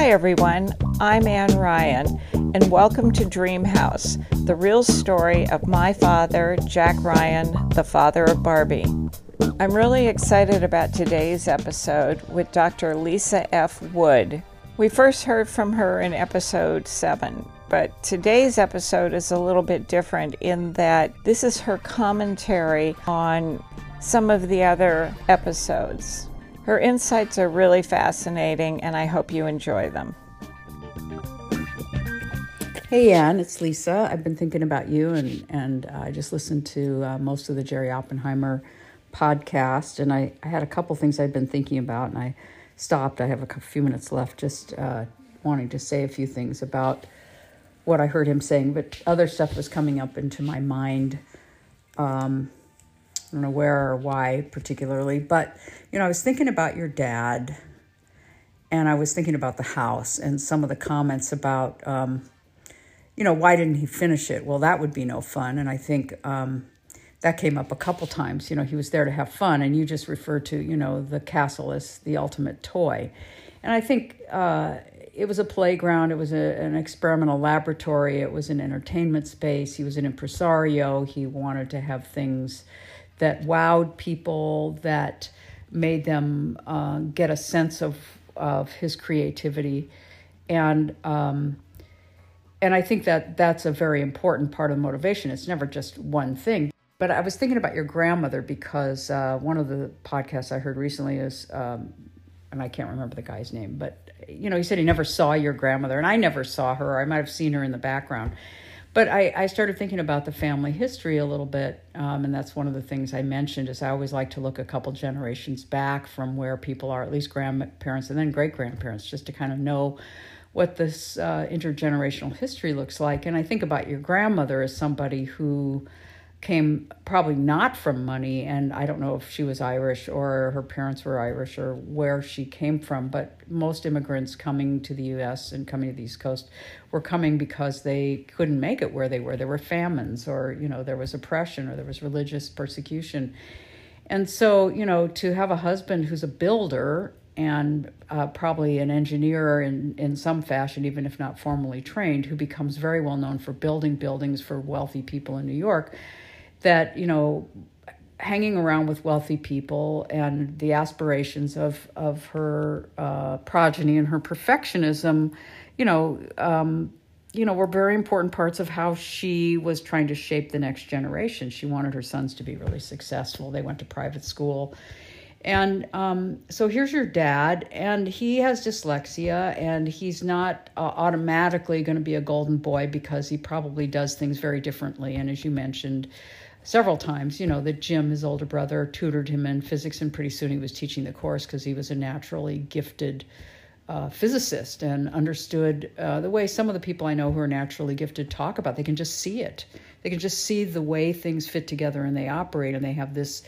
Hi, everyone. I'm Ann Ryan, and welcome to Dream House, the real story of my father, Jack Ryan, the father of Barbie. I'm really excited about today's episode with Dr. Lisa F. Wood. We first heard from her in episode 7, but today's episode is a little bit different in that this is her commentary on some of the other episodes. Her insights are really fascinating, and I hope you enjoy them. Hey, Ann, it's Lisa. I've been thinking about you, and, and I just listened to uh, most of the Jerry Oppenheimer podcast, and I, I had a couple things I'd been thinking about, and I stopped. I have a few minutes left just uh, wanting to say a few things about what I heard him saying, but other stuff was coming up into my mind. Um, I don't know where or why particularly, but you know, I was thinking about your dad, and I was thinking about the house and some of the comments about, um, you know, why didn't he finish it? Well, that would be no fun, and I think um, that came up a couple times. You know, he was there to have fun, and you just referred to, you know, the castle as the ultimate toy, and I think. Uh, it was a playground. It was a, an experimental laboratory. It was an entertainment space. He was an impresario. He wanted to have things that wowed people, that made them uh, get a sense of of his creativity, and um, and I think that that's a very important part of motivation. It's never just one thing. But I was thinking about your grandmother because uh, one of the podcasts I heard recently is, um, and I can't remember the guy's name, but you know, he said he never saw your grandmother, and I never saw her. I might have seen her in the background but I, I started thinking about the family history a little bit, um, and that's one of the things I mentioned. Is I always like to look a couple generations back from where people are, at least grandparents and then great grandparents, just to kind of know what this uh, intergenerational history looks like. And I think about your grandmother as somebody who came probably not from money and i don't know if she was irish or her parents were irish or where she came from but most immigrants coming to the us and coming to the east coast were coming because they couldn't make it where they were. There were famines or you know there was oppression or there was religious persecution. And so you know to have a husband who's a builder and uh, probably an engineer in, in some fashion, even if not formally trained, who becomes very well known for building buildings for wealthy people in New York that you know hanging around with wealthy people and the aspirations of of her uh, progeny and her perfectionism, you know, um, you know, were very important parts of how she was trying to shape the next generation. She wanted her sons to be really successful. They went to private school. And um, so here's your dad, and he has dyslexia, and he's not uh, automatically going to be a golden boy because he probably does things very differently. And as you mentioned, several times, you know, that Jim, his older brother, tutored him in physics, and pretty soon he was teaching the course because he was a naturally gifted uh, physicist and understood uh, the way some of the people I know who are naturally gifted talk about. They can just see it. They can just see the way things fit together and they operate, and they have this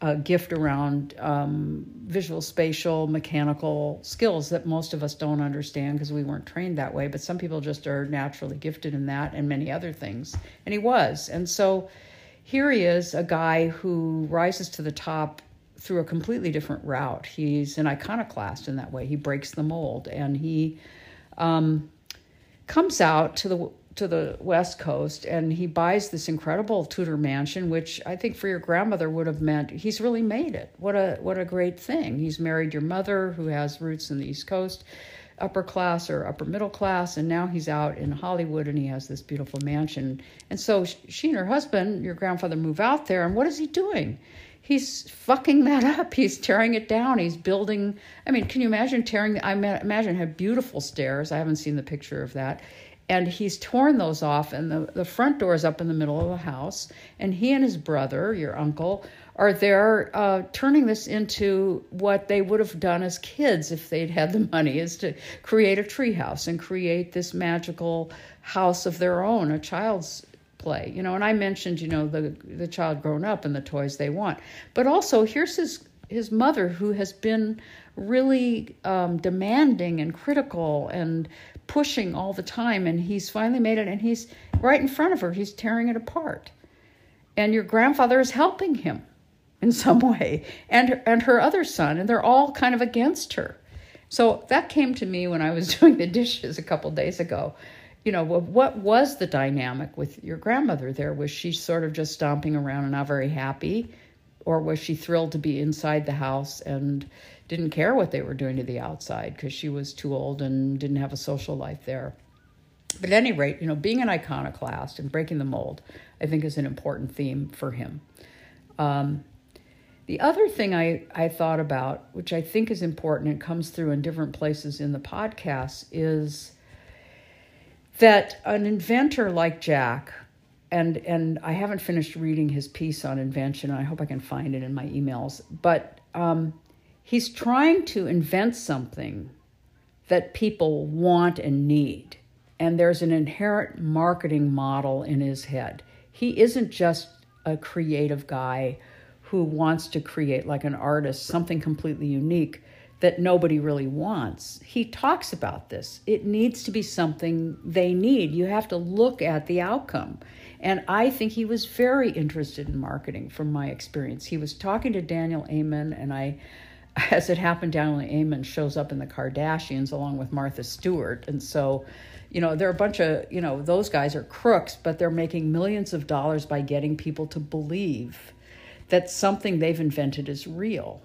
uh, gift around um, visual, spatial, mechanical skills that most of us don't understand because we weren't trained that way. But some people just are naturally gifted in that and many other things. And he was. And so here he is, a guy who rises to the top through a completely different route. He's an iconoclast in that way. He breaks the mold, and he um, comes out to the to the West Coast, and he buys this incredible Tudor mansion, which I think for your grandmother would have meant he's really made it. What a what a great thing! He's married your mother, who has roots in the East Coast upper class or upper middle class, and now he's out in Hollywood and he has this beautiful mansion. And so she and her husband, your grandfather, move out there, and what is he doing? He's fucking that up. He's tearing it down. He's building. I mean, can you imagine tearing? I imagine have beautiful stairs. I haven't seen the picture of that and he's torn those off and the, the front door is up in the middle of the house and he and his brother your uncle are there uh, turning this into what they would have done as kids if they'd had the money is to create a treehouse and create this magical house of their own, a child's play. You know, and I mentioned, you know, the the child grown up and the toys they want. But also here's his his mother who has been really um, demanding and critical and pushing all the time and he's finally made it and he's right in front of her he's tearing it apart and your grandfather is helping him in some way and and her other son and they're all kind of against her So that came to me when I was doing the dishes a couple days ago. You know, what was the dynamic with your grandmother there? Was she sort of just stomping around and not very happy? Or was she thrilled to be inside the house and didn't care what they were doing to the outside because she was too old and didn't have a social life there? But at any rate, you know, being an iconoclast and breaking the mold, I think is an important theme for him. Um, the other thing I, I thought about, which I think is important and comes through in different places in the podcast, is that an inventor like Jack, and and I haven't finished reading his piece on invention. I hope I can find it in my emails. But um, he's trying to invent something that people want and need, and there's an inherent marketing model in his head. He isn't just a creative guy who wants to create, like an artist, something completely unique that nobody really wants. He talks about this. It needs to be something they need. You have to look at the outcome. And I think he was very interested in marketing from my experience. He was talking to Daniel Amen, and I, as it happened, Daniel Amen shows up in the Kardashians along with Martha Stewart. And so, you know, they're a bunch of, you know, those guys are crooks, but they're making millions of dollars by getting people to believe that something they've invented is real.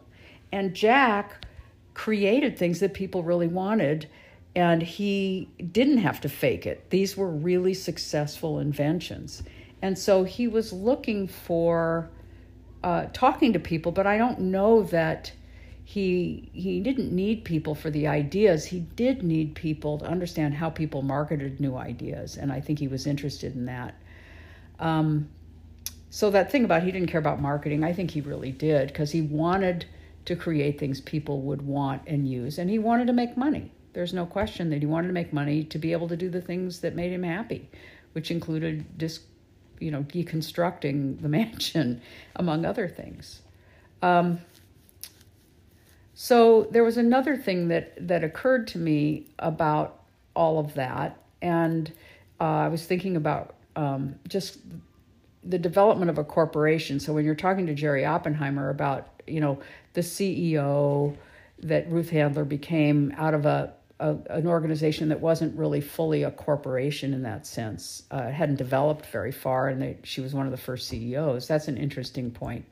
And Jack created things that people really wanted, and he didn't have to fake it. These were really successful inventions. And so he was looking for uh, talking to people, but I don't know that he he didn't need people for the ideas. He did need people to understand how people marketed new ideas, and I think he was interested in that. Um, so that thing about he didn't care about marketing, I think he really did because he wanted to create things people would want and use, and he wanted to make money. There's no question that he wanted to make money to be able to do the things that made him happy, which included dis, you know, deconstructing the mansion, among other things. Um, so there was another thing that that occurred to me about all of that, and uh, I was thinking about um, just the development of a corporation. So when you're talking to Jerry Oppenheimer about, you know, the CEO that Ruth Handler became out of a, a an organization that wasn't really fully a corporation in that sense, uh, hadn't developed very far, and they, she was one of the first CEOs. That's an interesting point.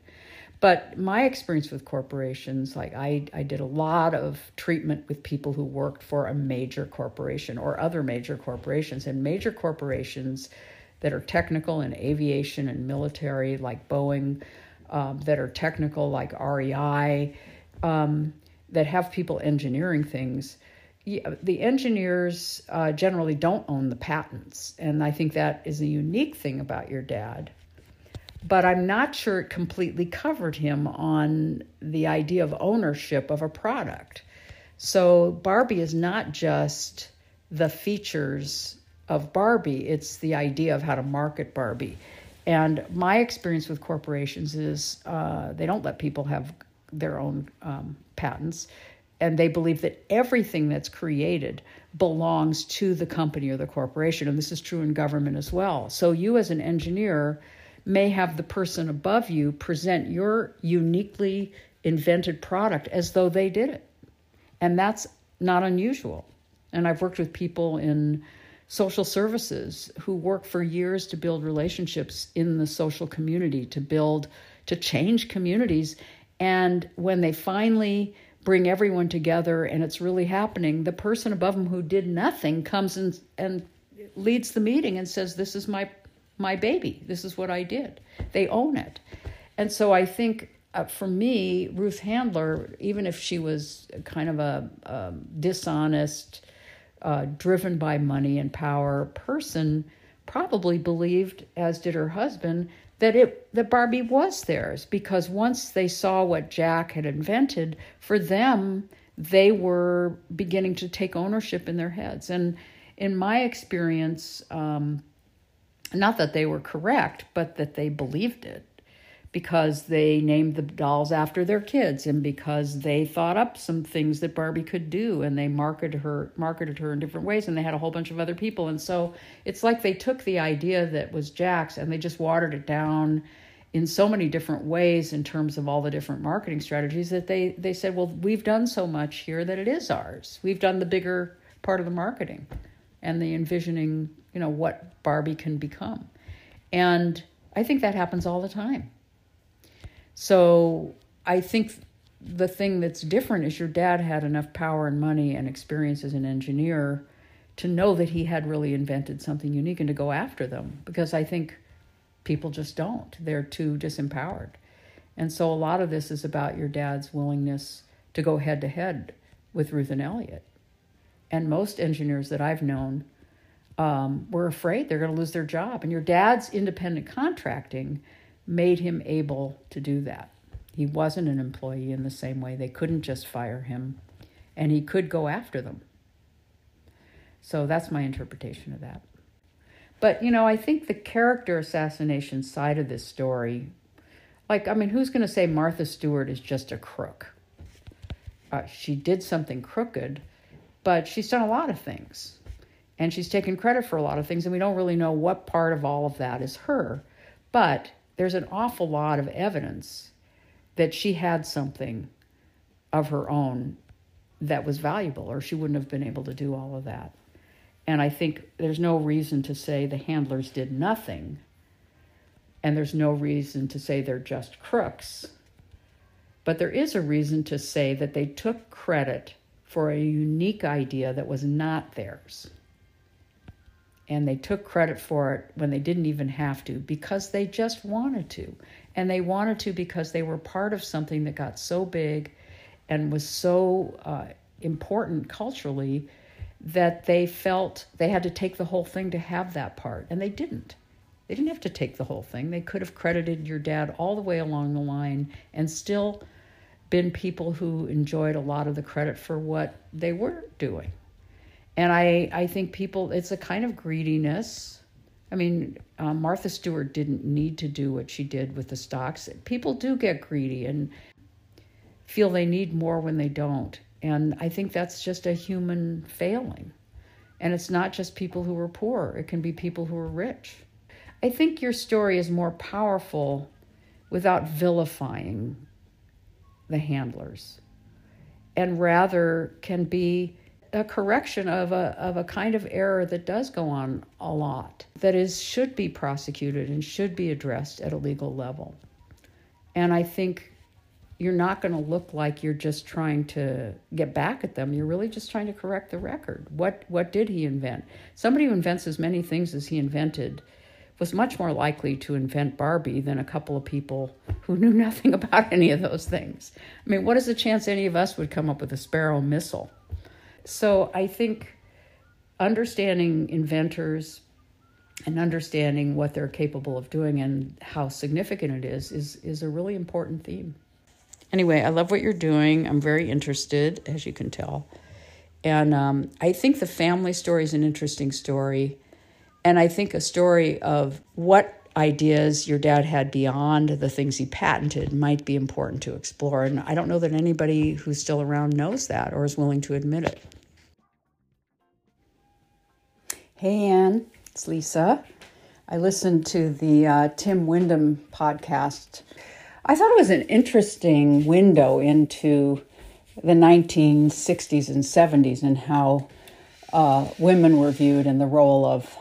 But my experience with corporations, like I, I did a lot of treatment with people who worked for a major corporation or other major corporations, and major corporations that are technical in aviation and military, like Boeing, um, that are technical, like REI, um, that have people engineering things. The engineers uh, generally don't own the patents, and I think that is a unique thing about your dad. But I'm not sure it completely covered him on the idea of ownership of a product. So Barbie is not just the features of Barbie, it's the idea of how to market Barbie. And my experience with corporations is uh, they don't let people have their own um, patents, and they believe that everything that's created belongs to the company or the corporation. And this is true in government as well. So you, as an engineer, may have the person above you present your uniquely invented product as though they did it. And that's not unusual. And I've worked with people in social services who work for years to build relationships in the social community, to build, to change communities. And when they finally bring everyone together and it's really happening, the person above them who did nothing comes and, and leads the meeting and says, This is my, my baby. This is what I did. They own it. And so I think uh, for me, Ruth Handler, even if she was kind of a, a dishonest, uh, driven by money and power person probably believed, as did her husband, that it that Barbie was theirs because once they saw what Jack had invented, for them they were beginning to take ownership in their heads. And in my experience, um, not that they were correct, but that they believed it because they named the dolls after their kids and because they thought up some things that Barbie could do and they marketed her marketed her in different ways and they had a whole bunch of other people. And so it's like they took the idea that was Jack's and they just watered it down in so many different ways in terms of all the different marketing strategies that they they said well we've done so much here that it is ours. We've done the bigger part of the marketing and the envisioning you know what barbie can become. And i think that happens all the time so i think the thing that's different is your dad had enough power and money and experience as an engineer to know that he had really invented something unique and to go after them because i think people just don't. They're too disempowered. And so a lot of this is about your dad's willingness to go head to head with Ruth and Elliot. And most engineers that I've known um, were afraid they're going to lose their job. And your dad's independent contracting made him able to do that. He wasn't an employee in the same way. They couldn't just fire him, and he could go after them. So that's my interpretation of that. But, you know, I think the character assassination side of this story, like, I mean, who's going to say Martha Stewart is just a crook? Uh, she did something crooked, but she's done a lot of things. And she's taken credit for a lot of things, and we don't really know what part of all of that is her. But there's an awful lot of evidence that she had something of her own that was valuable, or she wouldn't have been able to do all of that. And I think there's no reason to say the handlers did nothing. And there's no reason to say they're just crooks. But there is a reason to say that they took credit for a unique idea that was not theirs. And they took credit for it when they didn't even have to because they just wanted to. And they wanted to because they were part of something that got so big and was so uh, important culturally that they felt they had to take the whole thing to have that part, and they didn't. They didn't have to take the whole thing. They could have credited your dad all the way along the line and still been people who enjoyed a lot of the credit for what they were doing. And I, I think people, it's a kind of greediness. I mean, uh, Martha Stewart didn't need to do what she did with the stocks. People do get greedy and feel they need more when they don't. And I think that's just a human failing. And it's not just people who are poor, it can be people who are rich. I think your story is more powerful without vilifying the handlers and rather can be a correction of a, of a kind of error that does go on a lot that is should be prosecuted and should be addressed at a legal level and i think you're not going to look like you're just trying to get back at them. You're really just trying to correct the record. What what did he invent? Somebody who invents as many things as he invented was much more likely to invent Barbie than a couple of people who knew nothing about any of those things. I mean, what is the chance any of us would come up with a Sparrow missile? So I think understanding inventors and understanding what they're capable of doing and how significant it is is is a really important theme. Anyway, I love what you're doing. I'm very interested, as you can tell. And um, I think the family story is an interesting story. And I think a story of what ideas your dad had beyond the things he patented might be important to explore. And I don't know that anybody who's still around knows that or is willing to admit it. Hey, Ann, it's Lisa. I listened to the uh, Tim Wyndham podcast I thought it was an interesting window into the 1960s and 70s and how uh, women were viewed in the role of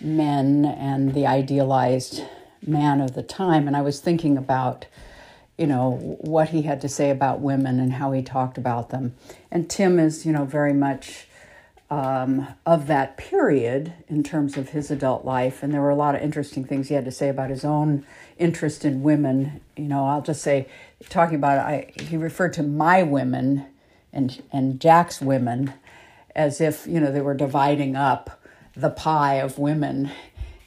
men and the idealized man of the time. And I was thinking about, you know, what he had to say about women and how he talked about them. And Tim is, you know, very much um, of that period in terms of his adult life. And there were a lot of interesting things he had to say about his own interest in women. You know, I'll just say, talking about I, he referred to my women and and Jack's women as if you know they were dividing up the pie of women,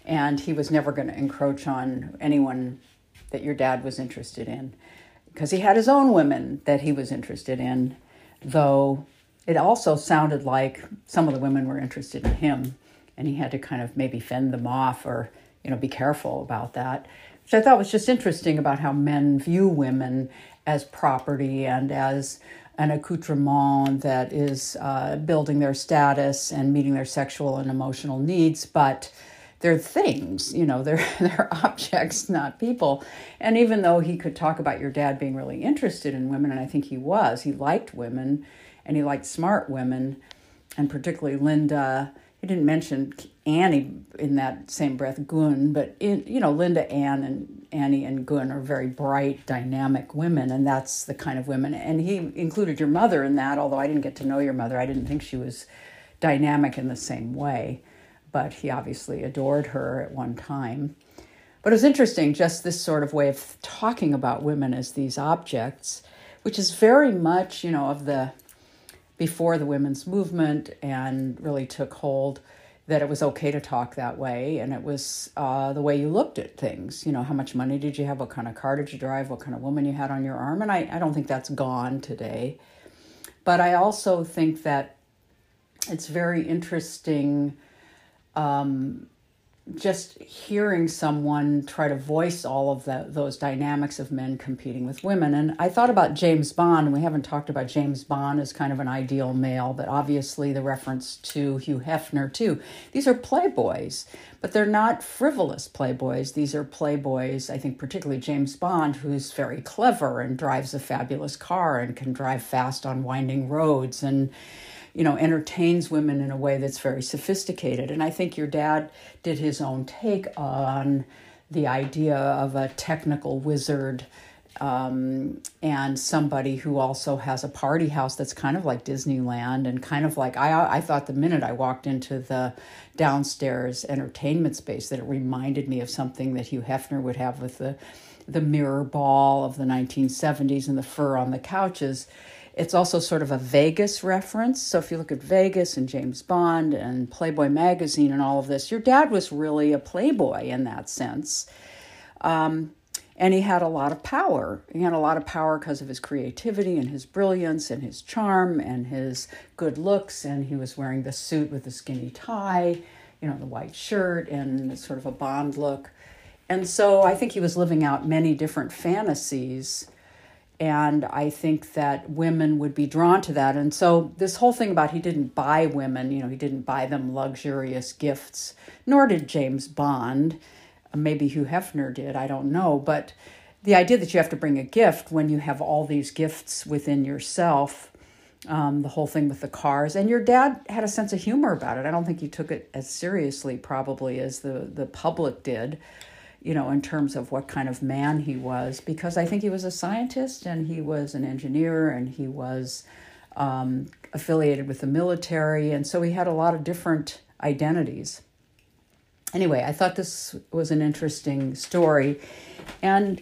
and he was never going to encroach on anyone that your dad was interested in, because he had his own women that he was interested in, though it also sounded like some of the women were interested in him and he had to kind of maybe fend them off or you know be careful about that which I thought was just interesting about how men view women as property and as an accoutrement that is uh, building their status and meeting their sexual and emotional needs, but they're things, you know, they're they're objects, not people. And even though he could talk about your dad being really interested in women, and I think he was, he liked women, and he liked smart women, and particularly Linda. He didn't mention Annie in that same breath, Gun, but in, you know, Linda, Ann, and Annie and Gun are very bright, dynamic women, and that's the kind of women. And he included your mother in that, although I didn't get to know your mother. I didn't think she was dynamic in the same way but he obviously adored her at one time. But it was interesting, just this sort of way of talking about women as these objects, which is very much, you know, of the before the women's movement and really took hold that it was okay to talk that way. And it was uh, the way you looked at things you know how much money did you have what kind of car did you drive what kind of woman you had on your arm. And i, I don't think that's gone today. But i also think that it's very interesting um, just hearing someone try to voice all of the, those dynamics of men competing with women. And I thought about James Bond, and we haven't talked about James Bond as kind of an ideal male, but obviously the reference to Hugh Hefner, too. These are playboys, but they're not frivolous playboys. These are playboys, I think, particularly James Bond, who's very clever and drives a fabulous car and can drive fast on winding roads and you know, entertains women in a way that's very sophisticated. And I think your dad did his own take on the idea of a technical wizard um, and somebody who also has a party house that's kind of like Disneyland and kind of like I I thought the minute I walked into the downstairs entertainment space that it reminded me of something that Hugh Hefner would have with the the mirror ball of the 1970s and the fur on the couches it's also sort of a Vegas reference. So if you look at Vegas and James Bond and Playboy magazine and all of this, your dad was really a playboy in that sense. Um, and he had a lot of power. He had a lot of power because of his creativity and his brilliance and his charm and his good looks. And he was wearing the suit with the skinny tie, you know, the white shirt and sort of a Bond look. And so I think he was living out many different fantasies and I think that women would be drawn to that. And so, this whole thing about he didn't buy women, you know, he didn't buy them luxurious gifts, nor did James Bond. Maybe Hugh Hefner did, I don't know. But the idea that you have to bring a gift when you have all these gifts within yourself, um, the whole thing with the cars, and your dad had a sense of humor about it. I don't think he took it as seriously, probably, as the, the public did you know, in terms of what kind of man he was, because I think he was a scientist and he was an engineer and he was um, affiliated with the military, and so he had a lot of different identities. Anyway, I thought this was an interesting story, and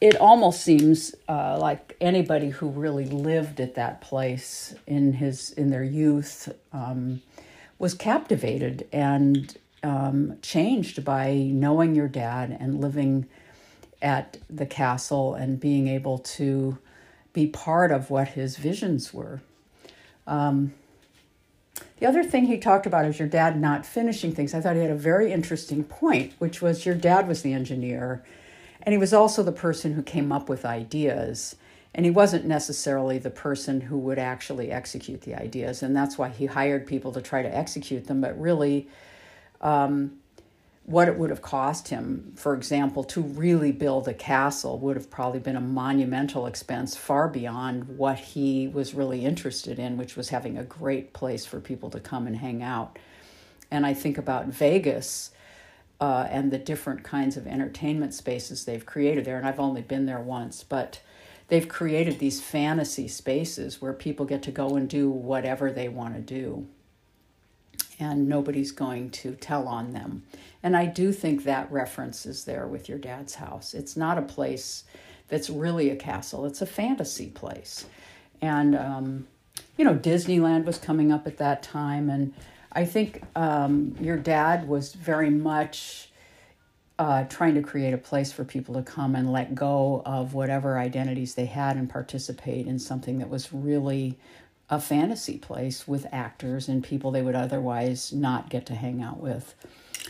it almost seems uh, like anybody who really lived at that place in his in their youth um, was captivated and um, changed by knowing your dad and living at the castle and being able to be part of what his visions were. Um, the other thing he talked about is your dad not finishing things. I thought he had a very interesting point, which was your dad was the engineer, and he was also the person who came up with ideas. And he wasn't necessarily the person who would actually execute the ideas. And that's why he hired people to try to execute them. But really, um, what it would have cost him, for example, to really build a castle would have probably been a monumental expense far beyond what he was really interested in, which was having a great place for people to come and hang out. And I think about Vegas uh, and the different kinds of entertainment spaces they've created there. And I've only been there once, but they've created these fantasy spaces where people get to go and do whatever they want to do and nobody's going to tell on them. And I do think that reference is there with your dad's house. It's not a place that's really a castle, it's a fantasy place. And, um, you know, Disneyland was coming up at that time. And I think um, your dad was very much uh, trying to create a place for people to come and let go of whatever identities they had and participate in something that was really a fantasy place with actors and people they would otherwise not get to hang out with.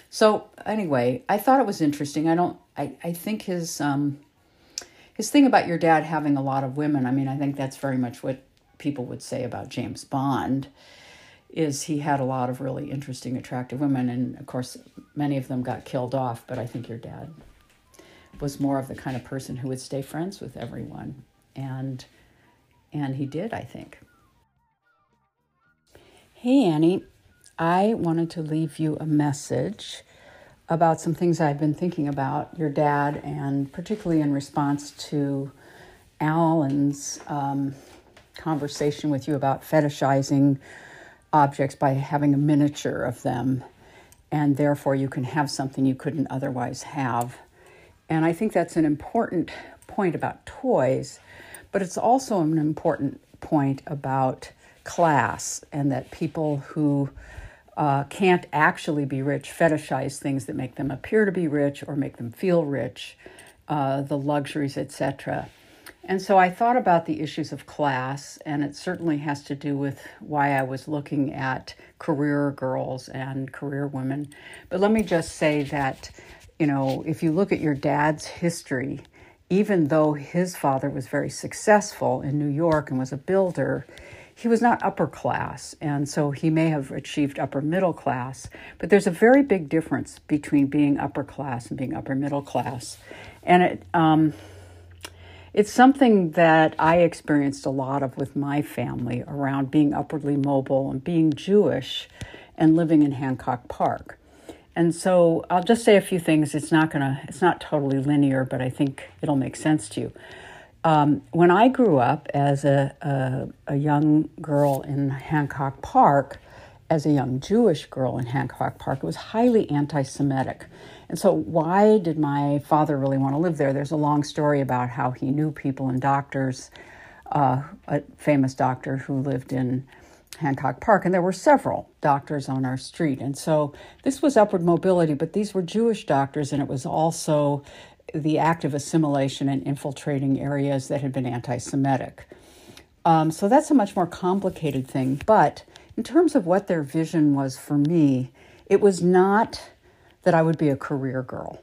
So anyway, I thought it was interesting. I don't I, I think his um his thing about your dad having a lot of women, I mean, I think that's very much what people would say about James Bond. is he had a lot of really interesting, attractive women, and of course, many of them got killed off. But I think your dad was more of the kind of person who would stay friends with everyone, and and he did, I think. Hey, Annie, I wanted to leave you a message about some things I've been thinking about your dad, and particularly in response to Alan's um, conversation with you about fetishizing objects by having a miniature of them, and therefore you can have something you couldn't otherwise have. And I think that's an important point about toys, but it's also an important point about class and that people who uh, can't actually be rich fetishize things that make them appear to be rich or make them feel rich, uh, the luxuries, etc. And so I thought about the issues of class, and it certainly has to do with why I was looking at career girls and career women. But let me just say that, you know, if you look at your dad's history, even though his father was very successful in New York and was a builder, he was not upper class, and so he may have achieved upper middle class. But there's a very big difference between being upper class and being upper middle class, and it um, it's something that I experienced a lot of with my family around being upwardly mobile and being Jewish, and living in Hancock Park. And so I'll just say a few things. It's not gonna, it's not totally linear, but I think it'll make sense to you. Um, when I grew up as a, a, a, young girl in Hancock Park, as a young Jewish girl in Hancock Park, it was highly anti Semitic. And so, why did my father really want to live there? There's a long story about how he knew people and doctors, uh, a famous doctor who lived in Hancock Park, and there were several doctors on our street. And so, this was upward mobility, but these were Jewish doctors, and it was also the act of assimilation and infiltrating areas that had been anti Semitic. Um, so that's a much more complicated thing. But in terms of what their vision was for me, it was not that I would be a career girl.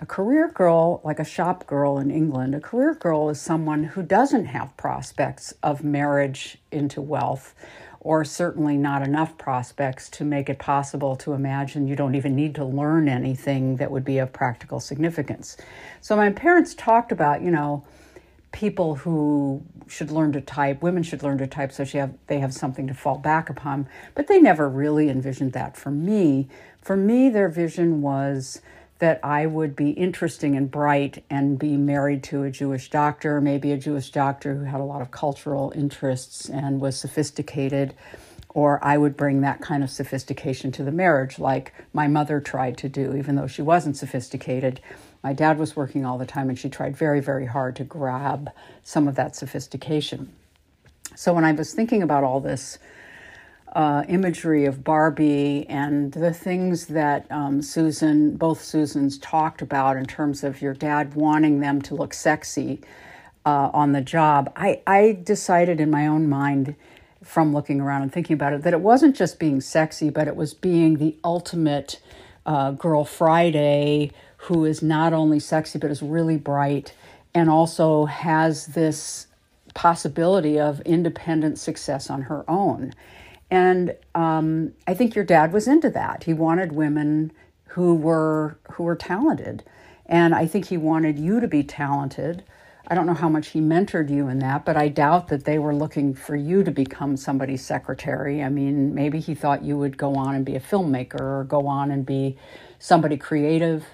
A career girl, like a shop girl in England, a career girl is someone who doesn't have prospects of marriage into wealth or certainly not enough prospects to make it possible to imagine you don't even need to learn anything that would be of practical significance. So my parents talked about, you know, people who should learn to type, women should learn to type so she have, they have something to fall back upon, but they never really envisioned that for me. For me, their vision was that I would be interesting and bright and be married to a Jewish doctor, maybe a Jewish doctor who had a lot of cultural interests and was sophisticated, or I would bring that kind of sophistication to the marriage, like my mother tried to do, even though she wasn't sophisticated. My dad was working all the time, and she tried very, very hard to grab some of that sophistication. So when I was thinking about all this, uh, imagery of Barbie and the things that um, Susan, both Susans, talked about in terms of your dad wanting them to look sexy uh, on the job, I, I decided in my own mind from looking around and thinking about it that it wasn't just being sexy, but it was being the ultimate uh, girl Friday who is not only sexy but is really bright and also has this possibility of independent success on her own. And um, I think your dad was into that. He wanted women who were who were talented, and I think he wanted you to be talented. I don't know how much he mentored you in that, but I doubt that they were looking for you to become somebody's secretary. I mean, maybe he thought you would go on and be a filmmaker or go on and be somebody creative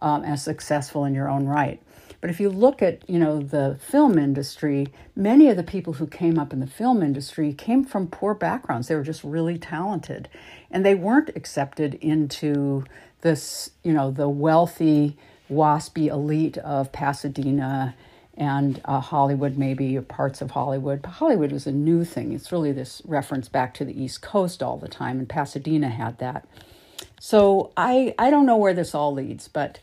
um, and successful in your own right. But if you look at, you know, the film industry, many of the people who came up in the film industry came from poor backgrounds. They were just really talented. And they weren't accepted into this, you know, the wealthy, waspy elite of Pasadena and uh, Hollywood, maybe or parts of Hollywood. But Hollywood was a new thing. It's really this reference back to the East Coast all the time, and Pasadena had that. So I I don't know where this all leads, but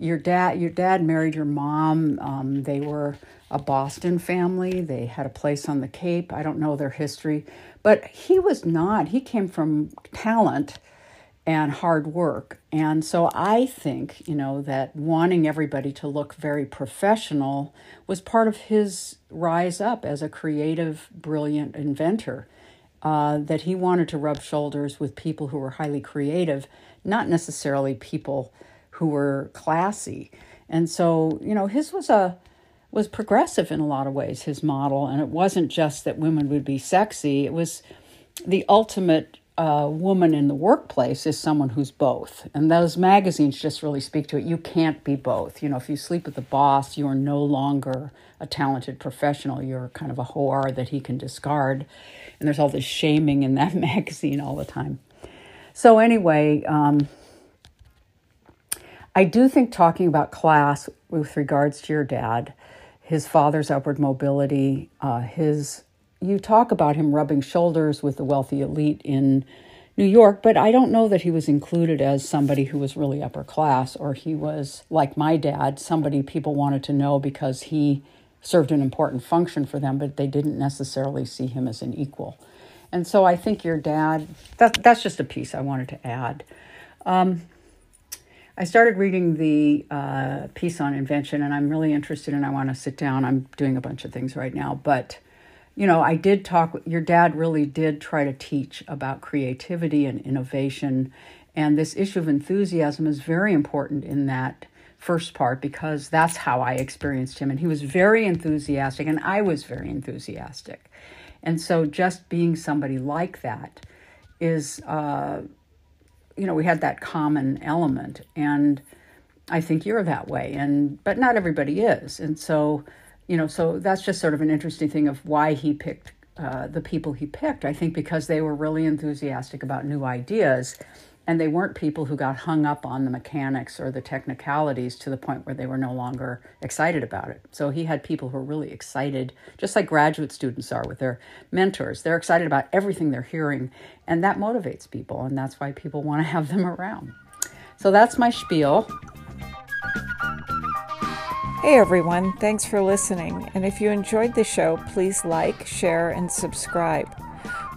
your dad your dad married your mom. Um, they were a boston family. They had a place on the cape. I don't know their history but he was not he came from talent and hard work. And so i think you know that wanting everybody to look very professional was part of his rise up as a creative brilliant inventor uh, that he wanted to rub shoulders with people who were highly creative, not necessarily people who were classy. And so, you know, his was a was progressive in a lot of ways, his model, and it wasn't just that women would be sexy. It was the ultimate uh, woman in the workplace is someone who's both. And those magazines just really speak to it. You can't be both. You know, if you sleep with the boss, you are no longer a talented professional. You're kind of a whore that he can discard. And there's all this shaming in that magazine all the time. So, anyway, um, I do think talking about class with regards to your dad, his father's upward mobility, uh, his you talk about him rubbing shoulders with the wealthy elite in New York, but I don't know that he was included as somebody who was really upper class or he was like my dad, somebody people wanted to know because he served an important function for them, but they didn't necessarily see him as an equal. And so I think your dad, that, that's just a piece I wanted to add. Um, I started reading the uh, piece on invention, and I'm really interested, and I want to sit down. I'm doing a bunch of things right now, but you know, I did talk. Your dad really did try to teach about creativity and innovation, and this issue of enthusiasm is very important in that first part because that's how I experienced him, and he was very enthusiastic, and I was very enthusiastic, and so just being somebody like that is. Uh, you know, we had that common element. And I think you're that way. And but not everybody is. And so, you know, so that's just sort of an interesting thing of why he picked uh, the people he picked. I think because they were really enthusiastic about new ideas and they weren't people who got hung up on the mechanics or the technicalities to the point where they were no longer excited about it. So he had people who were really excited, just like graduate students are with their mentors. They're excited about everything they're hearing, and that motivates people, and that's why people want to have them around. So that's my spiel. Hey everyone, thanks for listening. And if you enjoyed the show, please like, share, and subscribe.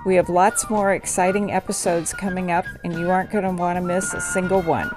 We have lots more exciting episodes coming up, and you aren't going to want to miss a single one.